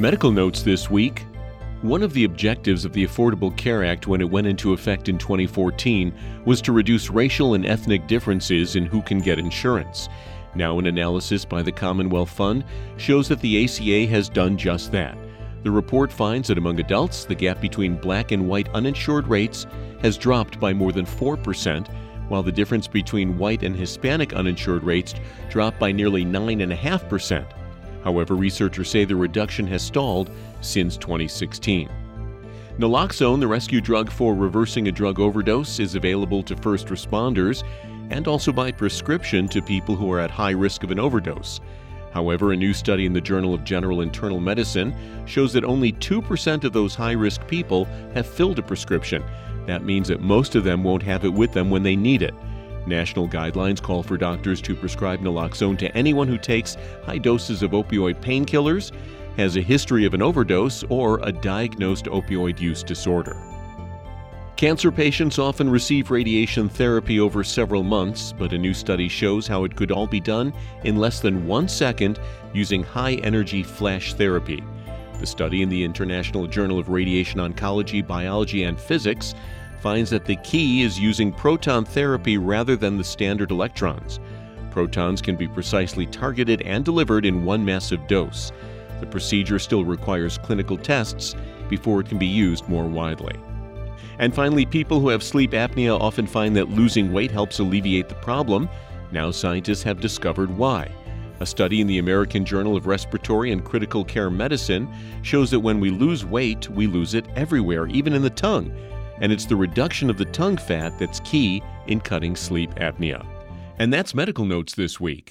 Medical notes this week. One of the objectives of the Affordable Care Act when it went into effect in 2014 was to reduce racial and ethnic differences in who can get insurance. Now, an analysis by the Commonwealth Fund shows that the ACA has done just that. The report finds that among adults, the gap between black and white uninsured rates has dropped by more than 4%, while the difference between white and Hispanic uninsured rates dropped by nearly 9.5%. However, researchers say the reduction has stalled since 2016. Naloxone, the rescue drug for reversing a drug overdose, is available to first responders and also by prescription to people who are at high risk of an overdose. However, a new study in the Journal of General Internal Medicine shows that only 2% of those high risk people have filled a prescription. That means that most of them won't have it with them when they need it. National guidelines call for doctors to prescribe naloxone to anyone who takes high doses of opioid painkillers, has a history of an overdose, or a diagnosed opioid use disorder. Cancer patients often receive radiation therapy over several months, but a new study shows how it could all be done in less than one second using high energy flash therapy. The study in the International Journal of Radiation Oncology, Biology, and Physics finds that the key is using proton therapy rather than the standard electrons. Protons can be precisely targeted and delivered in one massive dose. The procedure still requires clinical tests before it can be used more widely. And finally, people who have sleep apnea often find that losing weight helps alleviate the problem. Now, scientists have discovered why. A study in the American Journal of Respiratory and Critical Care Medicine shows that when we lose weight, we lose it everywhere, even in the tongue and it's the reduction of the tongue fat that's key in cutting sleep apnea. And that's medical notes this week.